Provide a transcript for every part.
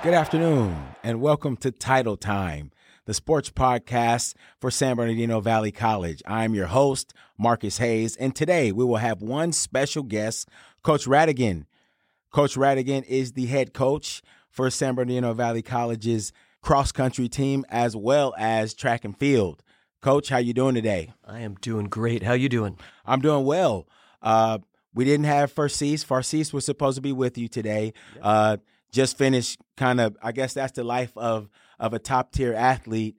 Good afternoon, and welcome to Title Time, the sports podcast for San Bernardino Valley College. I'm your host, Marcus Hayes, and today we will have one special guest, Coach Ratigan. Coach Ratigan is the head coach for San Bernardino Valley College's cross country team as well as track and field. Coach, how you doing today? I am doing great. How you doing? I'm doing well. Uh, we didn't have Farsis. Farsis was supposed to be with you today. Uh, just finished kind of I guess that's the life of of a top tier athlete.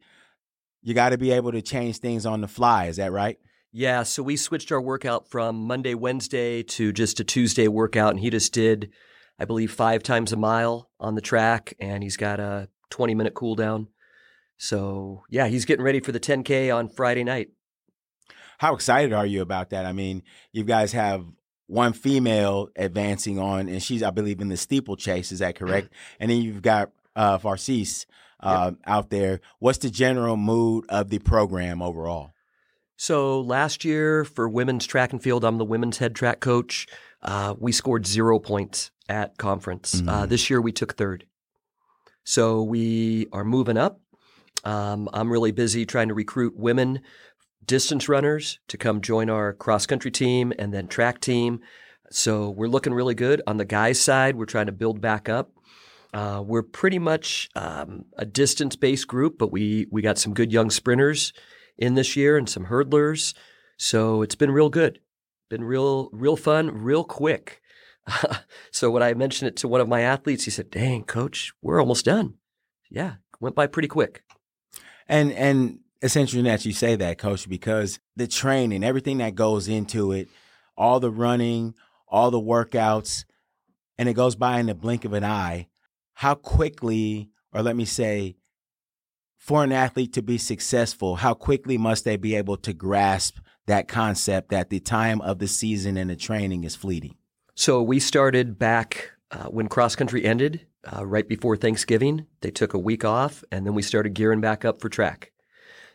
You got to be able to change things on the fly, is that right? Yeah, so we switched our workout from Monday, Wednesday to just a Tuesday workout and he just did I believe 5 times a mile on the track and he's got a 20 minute cool down. So, yeah, he's getting ready for the 10K on Friday night. How excited are you about that? I mean, you guys have one female advancing on, and she's, I believe, in the steeplechase. Is that correct? and then you've got uh, Farsis uh, yep. out there. What's the general mood of the program overall? So last year for women's track and field, I'm the women's head track coach. Uh, we scored zero points at conference. Uh, mm-hmm. Uh, this year we took third. So we are moving up. Um, I'm really busy trying to recruit women distance runners to come join our cross country team and then track team. So we're looking really good. On the guys' side, we're trying to build back up. Uh, we're pretty much um, a distance based group, but we, we got some good young sprinters in this year and some hurdlers. So it's been real good. Been real, real fun, real quick. so when I mentioned it to one of my athletes, he said, Dang, coach, we're almost done. Yeah, went by pretty quick. And and it's interesting that you say that, coach, because the training, everything that goes into it, all the running, all the workouts, and it goes by in the blink of an eye. How quickly, or let me say, for an athlete to be successful, how quickly must they be able to grasp that concept that the time of the season and the training is fleeting? So we started back uh, when cross country ended, uh, right before Thanksgiving. They took a week off, and then we started gearing back up for track.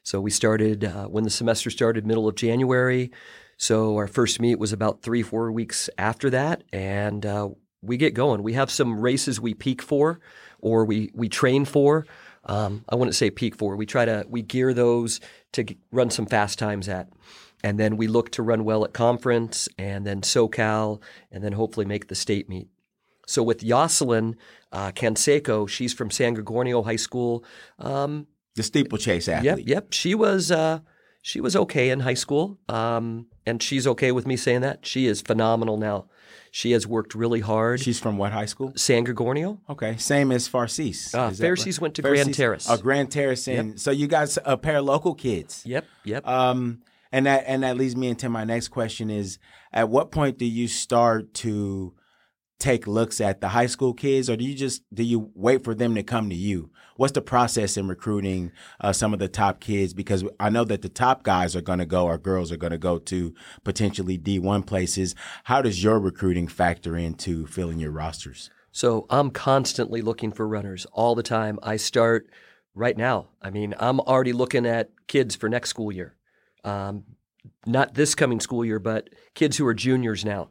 So we started uh, when the semester started, middle of January. So our first meet was about three, four weeks after that, and uh, we get going. We have some races we peak for, or we we train for. Um, I wouldn't say peak for. We try to we gear those to run some fast times at, and then we look to run well at conference, and then SoCal, and then hopefully make the state meet. So with Jocelyn uh, Canseco, she's from San Gorgonio High School. Um, the steeplechase athlete. Yep, yep. She was uh, she was okay in high school, um, and she's okay with me saying that. She is phenomenal now. She has worked really hard. She's from what high school? San Gorgonio. Okay, same as Farsis. Uh, Farsis went to Farsis, Grand Terrace. Oh, Grand Terrace, and yep. so you guys a pair of local kids. Yep, yep. Um, and that and that leads me into my next question: is at what point do you start to take looks at the high school kids, or do you just do you wait for them to come to you? What's the process in recruiting uh, some of the top kids? Because I know that the top guys are going to go, or girls are going to go to potentially D one places. How does your recruiting factor into filling your rosters? So I'm constantly looking for runners all the time. I start right now. I mean, I'm already looking at kids for next school year. Um, not this coming school year, but kids who are juniors now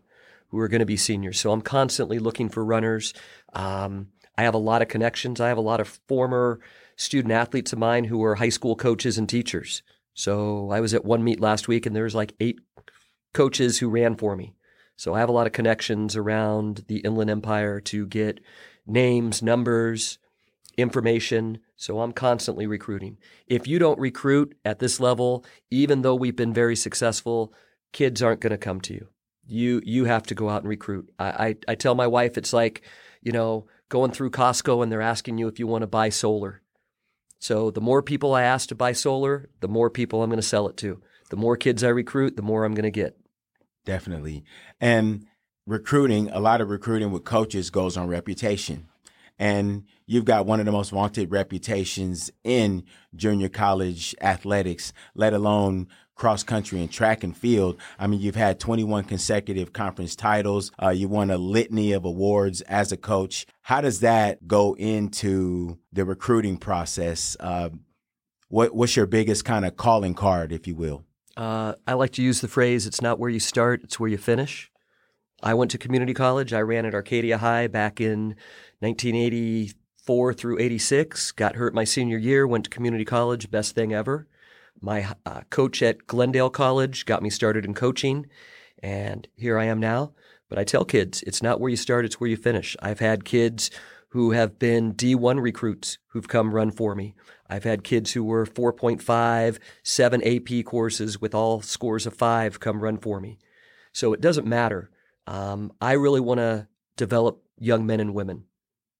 who are going to be seniors. So I'm constantly looking for runners. Um, I have a lot of connections. I have a lot of former student athletes of mine who are high school coaches and teachers. So I was at one meet last week and there was like eight coaches who ran for me. So I have a lot of connections around the Inland Empire to get names, numbers, information. So I'm constantly recruiting. If you don't recruit at this level, even though we've been very successful, kids aren't going to come to you you you have to go out and recruit. I, I, I tell my wife it's like, you know, going through Costco and they're asking you if you want to buy solar. So the more people I ask to buy solar, the more people I'm going to sell it to. The more kids I recruit, the more I'm going to get. Definitely. And recruiting, a lot of recruiting with coaches goes on reputation. And you've got one of the most wanted reputations in junior college athletics, let alone cross country and track and field. I mean, you've had 21 consecutive conference titles. Uh, you won a litany of awards as a coach. How does that go into the recruiting process? Uh, what, what's your biggest kind of calling card, if you will? Uh, I like to use the phrase, it's not where you start, it's where you finish. I went to community college. I ran at Arcadia High back in 1984 through 86. Got hurt my senior year, went to community college, best thing ever. My uh, coach at Glendale College got me started in coaching, and here I am now. But I tell kids, it's not where you start, it's where you finish. I've had kids who have been D1 recruits who've come run for me. I've had kids who were 4.5, 7 AP courses with all scores of 5 come run for me. So it doesn't matter. Um, I really want to develop young men and women.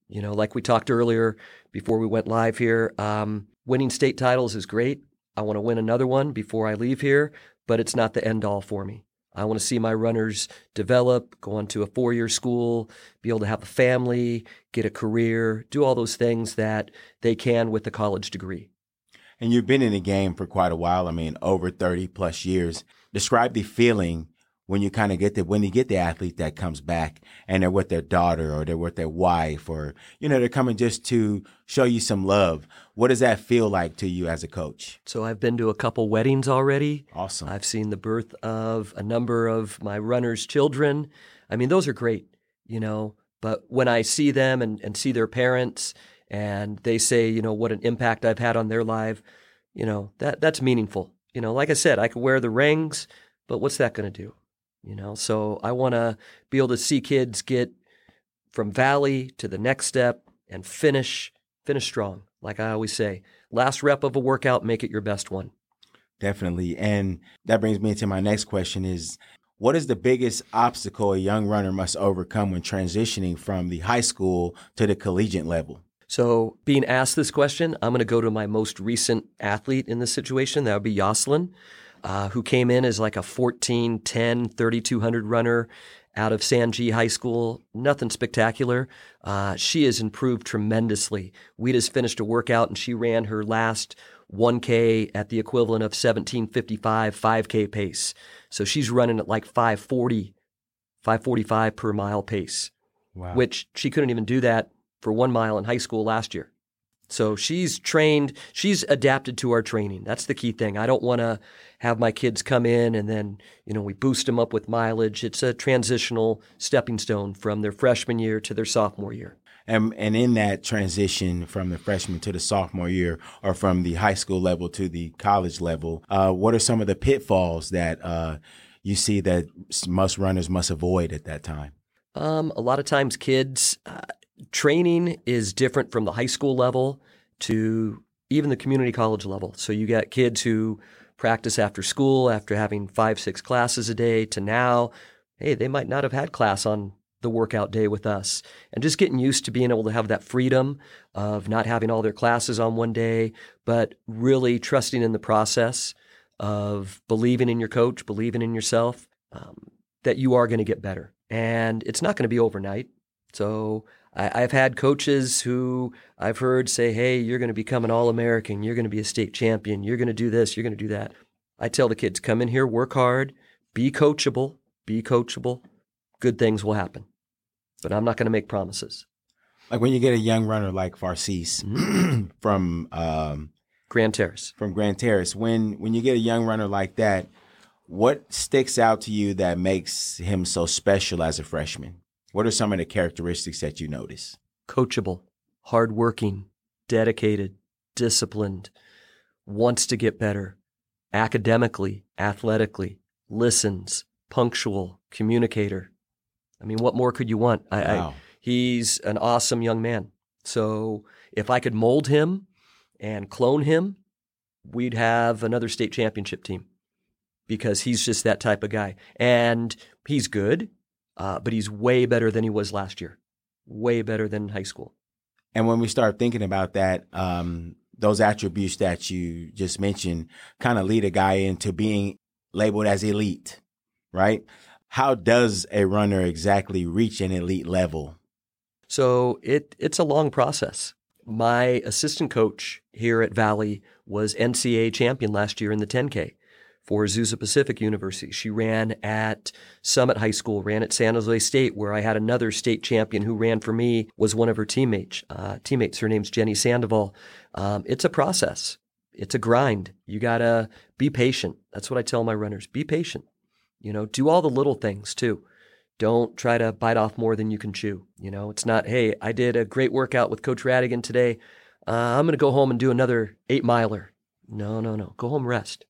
You know, like we talked earlier before we went live here, um, winning state titles is great. I want to win another one before I leave here, but it's not the end all for me. I want to see my runners develop, go on to a four year school, be able to have a family, get a career, do all those things that they can with a college degree. And you've been in the game for quite a while. I mean, over 30 plus years. Describe the feeling when you kind of get the when you get the athlete that comes back and they're with their daughter or they're with their wife or you know they're coming just to show you some love. What does that feel like to you as a coach? So i've been to a couple weddings already. Awesome. I've seen the birth of a number of my runners children. I mean those are great you know but when i see them and, and see their parents and they say you know what an impact i've had on their life you know that that's meaningful. You know like i said i could wear the rings but what's that going to do you know? So i want to be able to see kids get from valley to the next step and finish finish strong like i always say. Last rep of a workout make it your best one. Definitely. And that brings me to my next question is what is the biggest obstacle a young runner must overcome when transitioning from the high school to the collegiate level? So being asked this question i'm going to go to my most recent athlete in this situation that would be yoselin uh, who came in as like a 14, 10, 3200 runner out of Sanji High School. Nothing spectacular. Uh, she has improved tremendously. We just finished a workout and she ran her last 1K at the equivalent of 1755 5K pace. So she's running at like 540, 545 per mile pace, wow. which she couldn't even do that for one mile in high school last year. So she's trained, she's adapted to our training. That's the key thing. I don't want to have my kids come in and then, you know, we boost them up with mileage. It's a transitional stepping stone from their freshman year to their sophomore year. And, and in that transition from the freshman to the sophomore year or from the high school level to the college level, uh, what are some of the pitfalls that uh, you see that most runners must avoid at that time? Um, a lot of times, kids, uh, training is different from the high school level to even the community college level. So you got kids who practice after school after having five, six classes a day to now, hey, they might not have had class on the workout day with us and just getting used to being able to have that freedom of not having all their classes on one day, but really trusting in the process of believing in your coach, believing in yourself, um, that you are going to get better. And it's not going to be overnight. So I, have had coaches who I've heard say, hey, you're going to become an All American. You're going to be a state champion. You're going to do this. You're going to do that. I tell the kids, come in here, work hard, be coachable, be coachable. Good things will happen. But I'm not going to make promises. Like when you get a young runner like Farcise mm-hmm. from um, Grand Terrace. From Grand Terrace. When when you get a young runner like that, what sticks out to you that makes him so special as a freshman? What are some of the characteristics that you notice? Coachable, hardworking, dedicated, disciplined, wants to get better, academically, athletically, listens, punctual, communicator. I mean, what more could you want? I, wow. I, he's an awesome young man. So if I could mold him and clone him, we'd have another state championship team because he's just that type of guy. And he's good uh, but he's way better than he was last year, way better than high school. And when we start thinking about that, um, those attributes that you just mentioned kind of lead a guy into being labeled as elite, right? How does a runner exactly reach an elite level? So it it's a long process. My assistant coach here at Valley was NCAA champion last year in the 10K for Azusa Pacific University. She ran at Summit High School, ran at San Jose State, where I had another state champion who ran for me, was one of her teammates. Uh, teammates, her name's Jenny Sandoval. Um, it's a process. It's a grind. You gotta be patient. That's what I tell my runners. Be patient. You know, do all the little things too. Don't try to bite off more than you can chew. You know, it's not, hey, I did a great workout with Coach Ratigan today. Uh, I'm going to go home and do another eight miler. No, no, no. Go home, rest,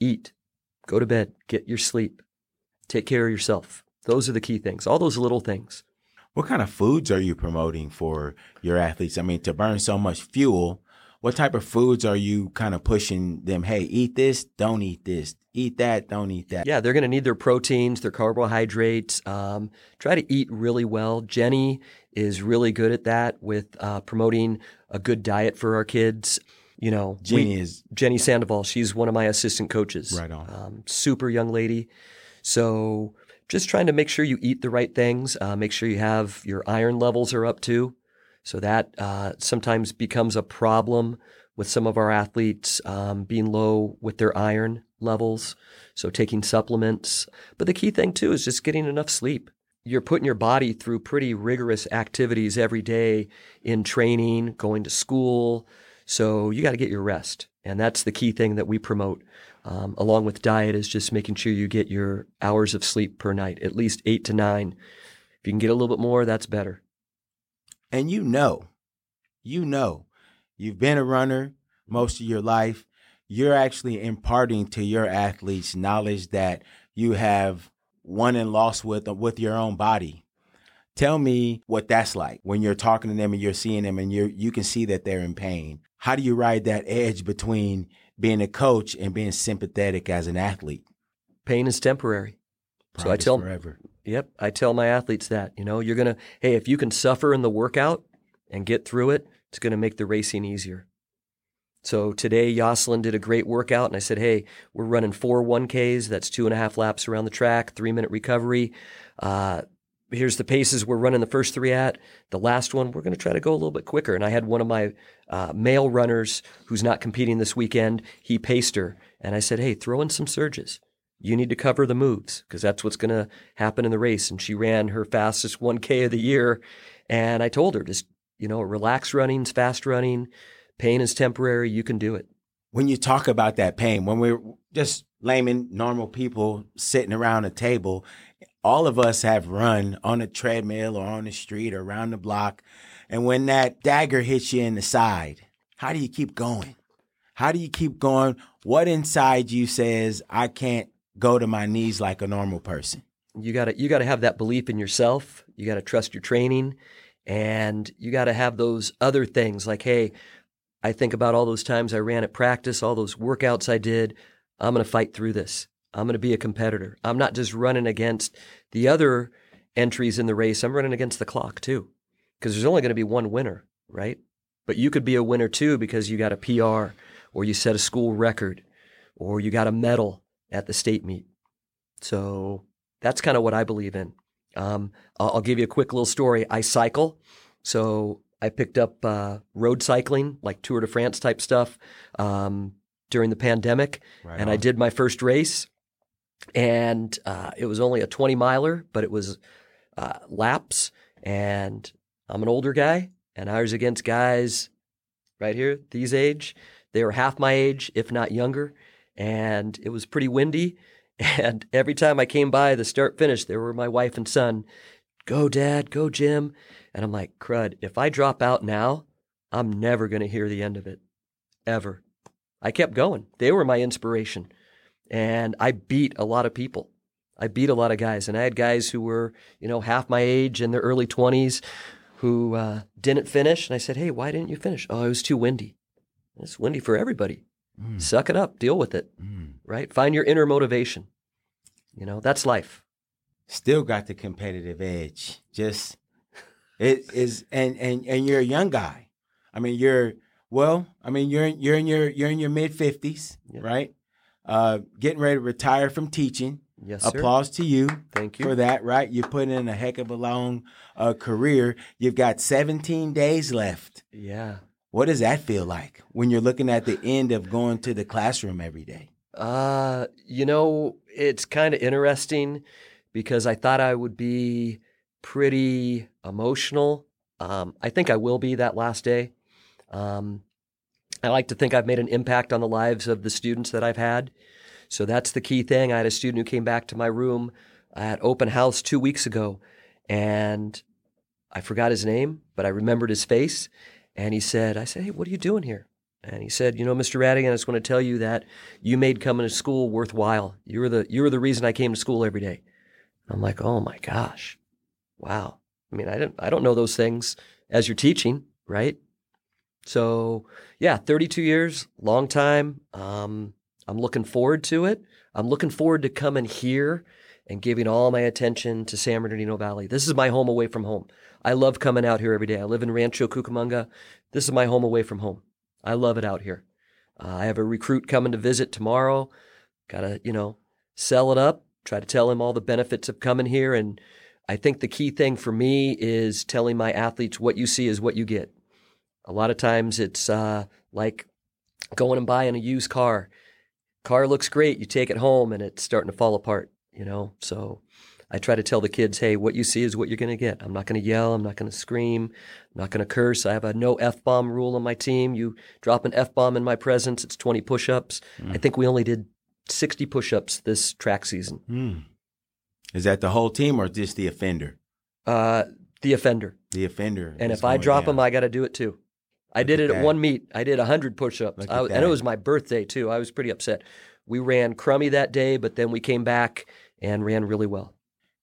eat, go to bed, get your sleep, take care of yourself. Those are the key things. All those little things. What kind of foods are you promoting for your athletes? I mean, to burn so much fuel, what type of foods are you kind of pushing them? Hey, eat this, don't eat this, eat that, don't eat that. Yeah, they're going to need their proteins, their carbohydrates. Um, try to eat really well. Jenny is really good at that with uh, promoting a good diet for our kids. You know, Jenny we, is Jenny Sandoval. She's one of my assistant coaches. Right on. Um, super young lady. So just trying to make sure you eat the right things. Uh, make sure you have your iron levels are up too. So that uh, sometimes becomes a problem with some of our athletes um, being low with their iron levels. So taking supplements. But the key thing too is just getting enough sleep. You're putting your body through pretty rigorous activities every day in training, going to school. So you got to get your rest. And that's the key thing that we promote. Um, along with diet is just making sure you get your hours of sleep per night, at least eight to nine. If you can get a little bit more, that's better. And you know, you know, you've been a runner most of your life. You're actually imparting to your athletes knowledge that you have won and lost with with your own body. Tell me what that's like when you're talking to them and you're seeing them and you you can see that they're in pain. How do you ride that edge between being a coach and being sympathetic as an athlete? Pain is temporary. so I tell forever. Yep. I tell my athletes that, you know, you're going to, hey, if you can suffer in the workout and get through it, it's going to make the racing easier. So today, Jocelyn did a great workout, and I said, hey, we're running four 1Ks. That's two and a half laps around the track, three minute recovery. Uh, here's the paces we're running the first three at. The last one, we're going to try to go a little bit quicker. And I had one of my uh, male runners who's not competing this weekend. He paced her. And I said, hey, throw in some surges you need to cover the moves because that's what's going to happen in the race. And she ran her fastest 1K of the year. And I told her, just, you know, relax running's fast running. Pain is temporary. You can do it. When you talk about that pain, when we're just layman, normal people sitting around a table, all of us have run on a treadmill or on the street or around the block. And when that dagger hits you in the side, how do you keep going? How do you keep going? What inside you says, I can't go to my knees like a normal person. You got to you got to have that belief in yourself. You got to trust your training and you got to have those other things like hey, I think about all those times I ran at practice, all those workouts I did. I'm to fight through this. I'm going to be a competitor. I'm not just running against the other entries in the race. I'm running against the clock too. Because there's only going to be one winner, right? But you could be a winner too because you got a PR or you set a school record or you got a medal at the state meet. So that's kind of what I believe in. Um, I'll, give you a quick little story. I cycle, so I picked up uh, road cycling, like Tour de France type stuff, um, during the pandemic, right and on. I did my first race, and uh, it was only a twenty miler, but it was uh, laps, and I'm an older guy, and I was against guys right here, these age. They were half my age, if not younger, and it was pretty windy. And every time I came by the start finish, there were my wife and son. Go, Dad, go, Jim. And I'm like, crud, if I drop out now, I'm never going to hear the end of it. Ever. I kept going. They were my inspiration. And I beat a lot of people. I beat a lot of guys. And I had guys who were, you know, half my age in their early 20s who uh, didn't finish. And I said, hey, why didn't you finish? Oh, it was too windy. It's windy for everybody. Mm. Suck it up, deal with it, mm. right? Find your inner motivation. You know, that's life. Still got the competitive edge. Just it is and and and you're a young guy. I mean, you're well, I mean, you're you're in your you're in your mid 50s, right? Uh getting ready to retire from teaching. Yes, sir. Applause to you. Thank you for that. Right, you put in a heck of a long uh, career. You've got 17 days left. Yeah, what does that feel like when you're looking at the end of going to the classroom every day? Uh, you know, it's kind of interesting because I thought I would be pretty emotional. Um, I think I will be that last day. Um, I like to think I've made an impact on the lives of the students that I've had. So that's the key thing. I had a student who came back to my room at open house two weeks ago, and I forgot his name, but I remembered his face. And he said, I said, hey, what are you doing here? And he said, you know, Mr. Ratigan, I just want to tell you that you made coming to school worthwhile. You were the you were the reason I came to school every day. I'm like, oh my gosh, wow. I mean, I didn't I don't know those things as you're teaching, right? So yeah, 32 years, long time. Um, I'm looking forward to it. I'm looking forward to coming here and giving all my attention to San Bernardino Valley. This is my home away from home. I love coming out here every day. I live in Rancho Cucamonga. This is my home away from home. I love it out here. Uh, I have a recruit coming to visit tomorrow. Got to, you know, sell it up, try to tell him all the benefits of coming here. And I think the key thing for me is telling my athletes what you see is what you get. A lot of times it's uh, like going and buying a used car. Car looks great. You take it home and it's starting to fall apart, you know? So I try to tell the kids, hey, what you see is what you're going to get. I'm not going to yell. I'm not going to scream. I'm not going to curse. I have a no F bomb rule on my team. You drop an F bomb in my presence, it's 20 push ups. Mm. I think we only did 60 push ups this track season. Mm. Is that the whole team or just the offender? Uh, the offender. The offender. And if I drop down. them, I got to do it too. I did it at, one meet. I did 100 push ups. And it was my birthday, too. I was pretty upset. We ran crummy that day, but then we came back and ran really well.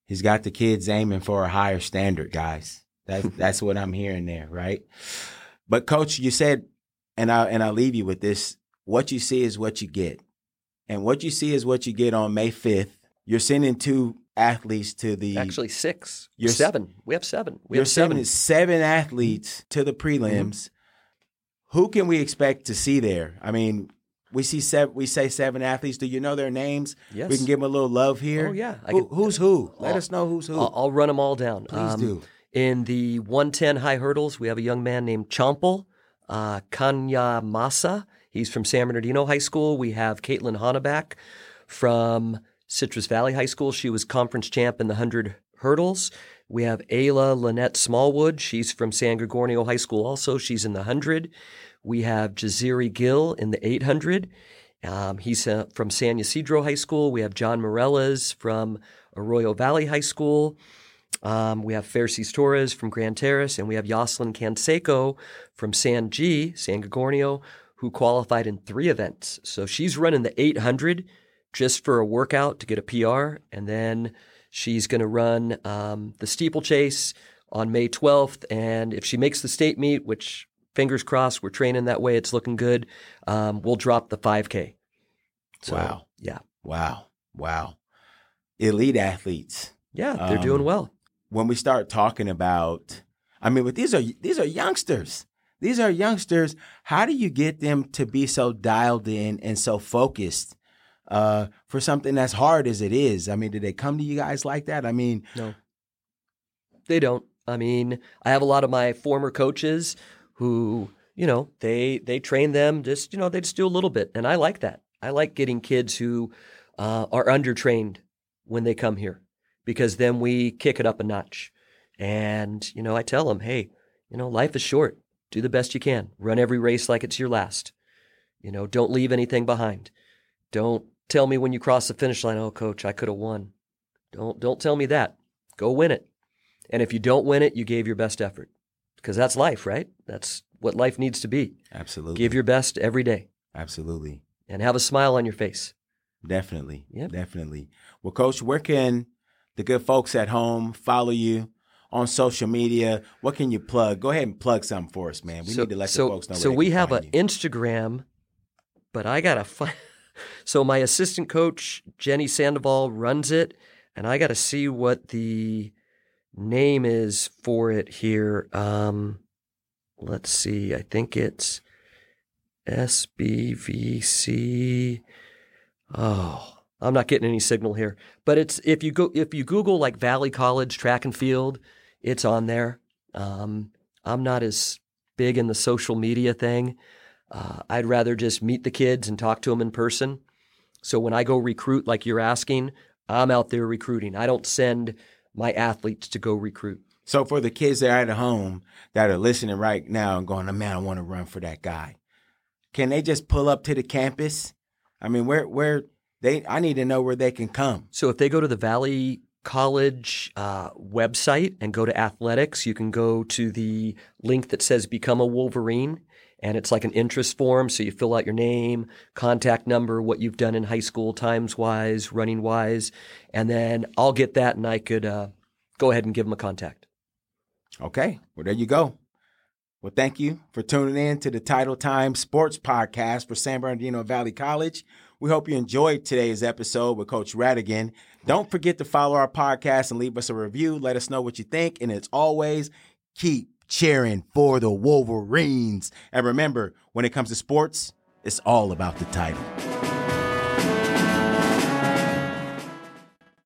He's got the kids aiming for a higher standard, guys. That's, that's what I'm hearing there, right? But, coach, you said, and, I, and I'll leave you with this what you see is what you get. And what you see is what you get on May 5th. You're sending two athletes to the actually six. You're seven. We have seven. We you're have seven. seven athletes to the prelims. Mm-hmm who can we expect to see there? I mean, we see seven. We say seven athletes. Do you know their names? Yes. We can give them a little love here. Oh yeah. Who, can, who's who? Let I'll, us know who's who. I'll, I'll, run them all down. Please um, do. In the 110 high hurdles, we have a young man named Champel uh, Kanya Masa. He's from San Bernardino High School. We have Caitlin Hanneback from Citrus Valley High School. She was conference champ in the 100 hurdles. We have Ayla Lynette Smallwood. She's from San Gorgonio High School also. She's in the 100. We have Jaziri Gill in the 800. Um, he's uh, from San Ysidro High School. We have John Morellas from Arroyo Valley High School. Um, we have Fersis Torres from Grand Terrace, and we have Yoselin Canseco from San G, San Gorgonio, who qualified in three events. So she's running the 800 just for a workout to get a PR, and then she's going to run um, the steeplechase on May 12th. And if she makes the state meet, which fingers crossed, we're training that way. It's looking good. Um, we'll drop the 5K. So, wow. Yeah. Wow. Wow. Elite athletes. Yeah, they're um, doing well. When we start talking about, I mean, but these are these are youngsters. These are youngsters. How do you get them to be so dialed in and so focused uh, for something as hard as it is? I mean, did they come to you guys like that? I mean, no, they don't. I mean, I have a lot of my former coaches who you know they they train them just you know they just do a little bit. And i like that. I like getting kids who uh, are undertrained when they come here because then we kick it up a notch. And you know i tell them hey you know life is short. Do the best you can. Run every race like it's your last. You know don't leave anything behind. Don't tell me when you cross the finish line oh coach i could have won don't don't tell me that go win it and if you don't win it you gave your best effort because that's life, right? That's what life needs to be. Absolutely. Give your best every day. Absolutely. And have a smile on your face. Definitely. Yeah. Definitely. Well, Coach, where can the good folks at home follow you on social media? What can you plug? Go ahead and plug something for us, man. We so, need to let so, the folks know. So we have an Instagram, but I gotta find. so my assistant coach Jenny Sandoval runs it, and I got to see what the name is for it here. Um, let's see. I think it's SBVC. Oh, I'm not getting any signal here. But it's if you go if you Google like Valley College track and field, it's on there. Um, I'm not as big in the social media thing. Uh, I'd rather just meet the kids and talk to them in person. So when I go recruit, like you're asking, I'm out there recruiting. I don't send my athletes to go recruit. So for the kids that are at home that are listening right now and going, man, I want to run for that guy. Can they just pull up to the campus? I mean, where where they I need to know where they can come. So if they go to the Valley college uh, website and go to athletics. You can go to the link that says Become a Wolverine, and it's like an interest form. So you fill out your name, contact number, what you've done in high school, times wise, running wise, and then I'll get that and I could uh, go ahead and give them a contact. Okay, well, there you go. Well, thank you for tuning in to the Title Time Sports Podcast for San Bernardino Valley College. We hope you enjoyed today's episode with Coach Ratigan. Don't forget to follow our podcast and leave us a review. Let us know what you think. And as always, keep cheering for the Wolverines. And remember, when it comes to sports, it's all about the title.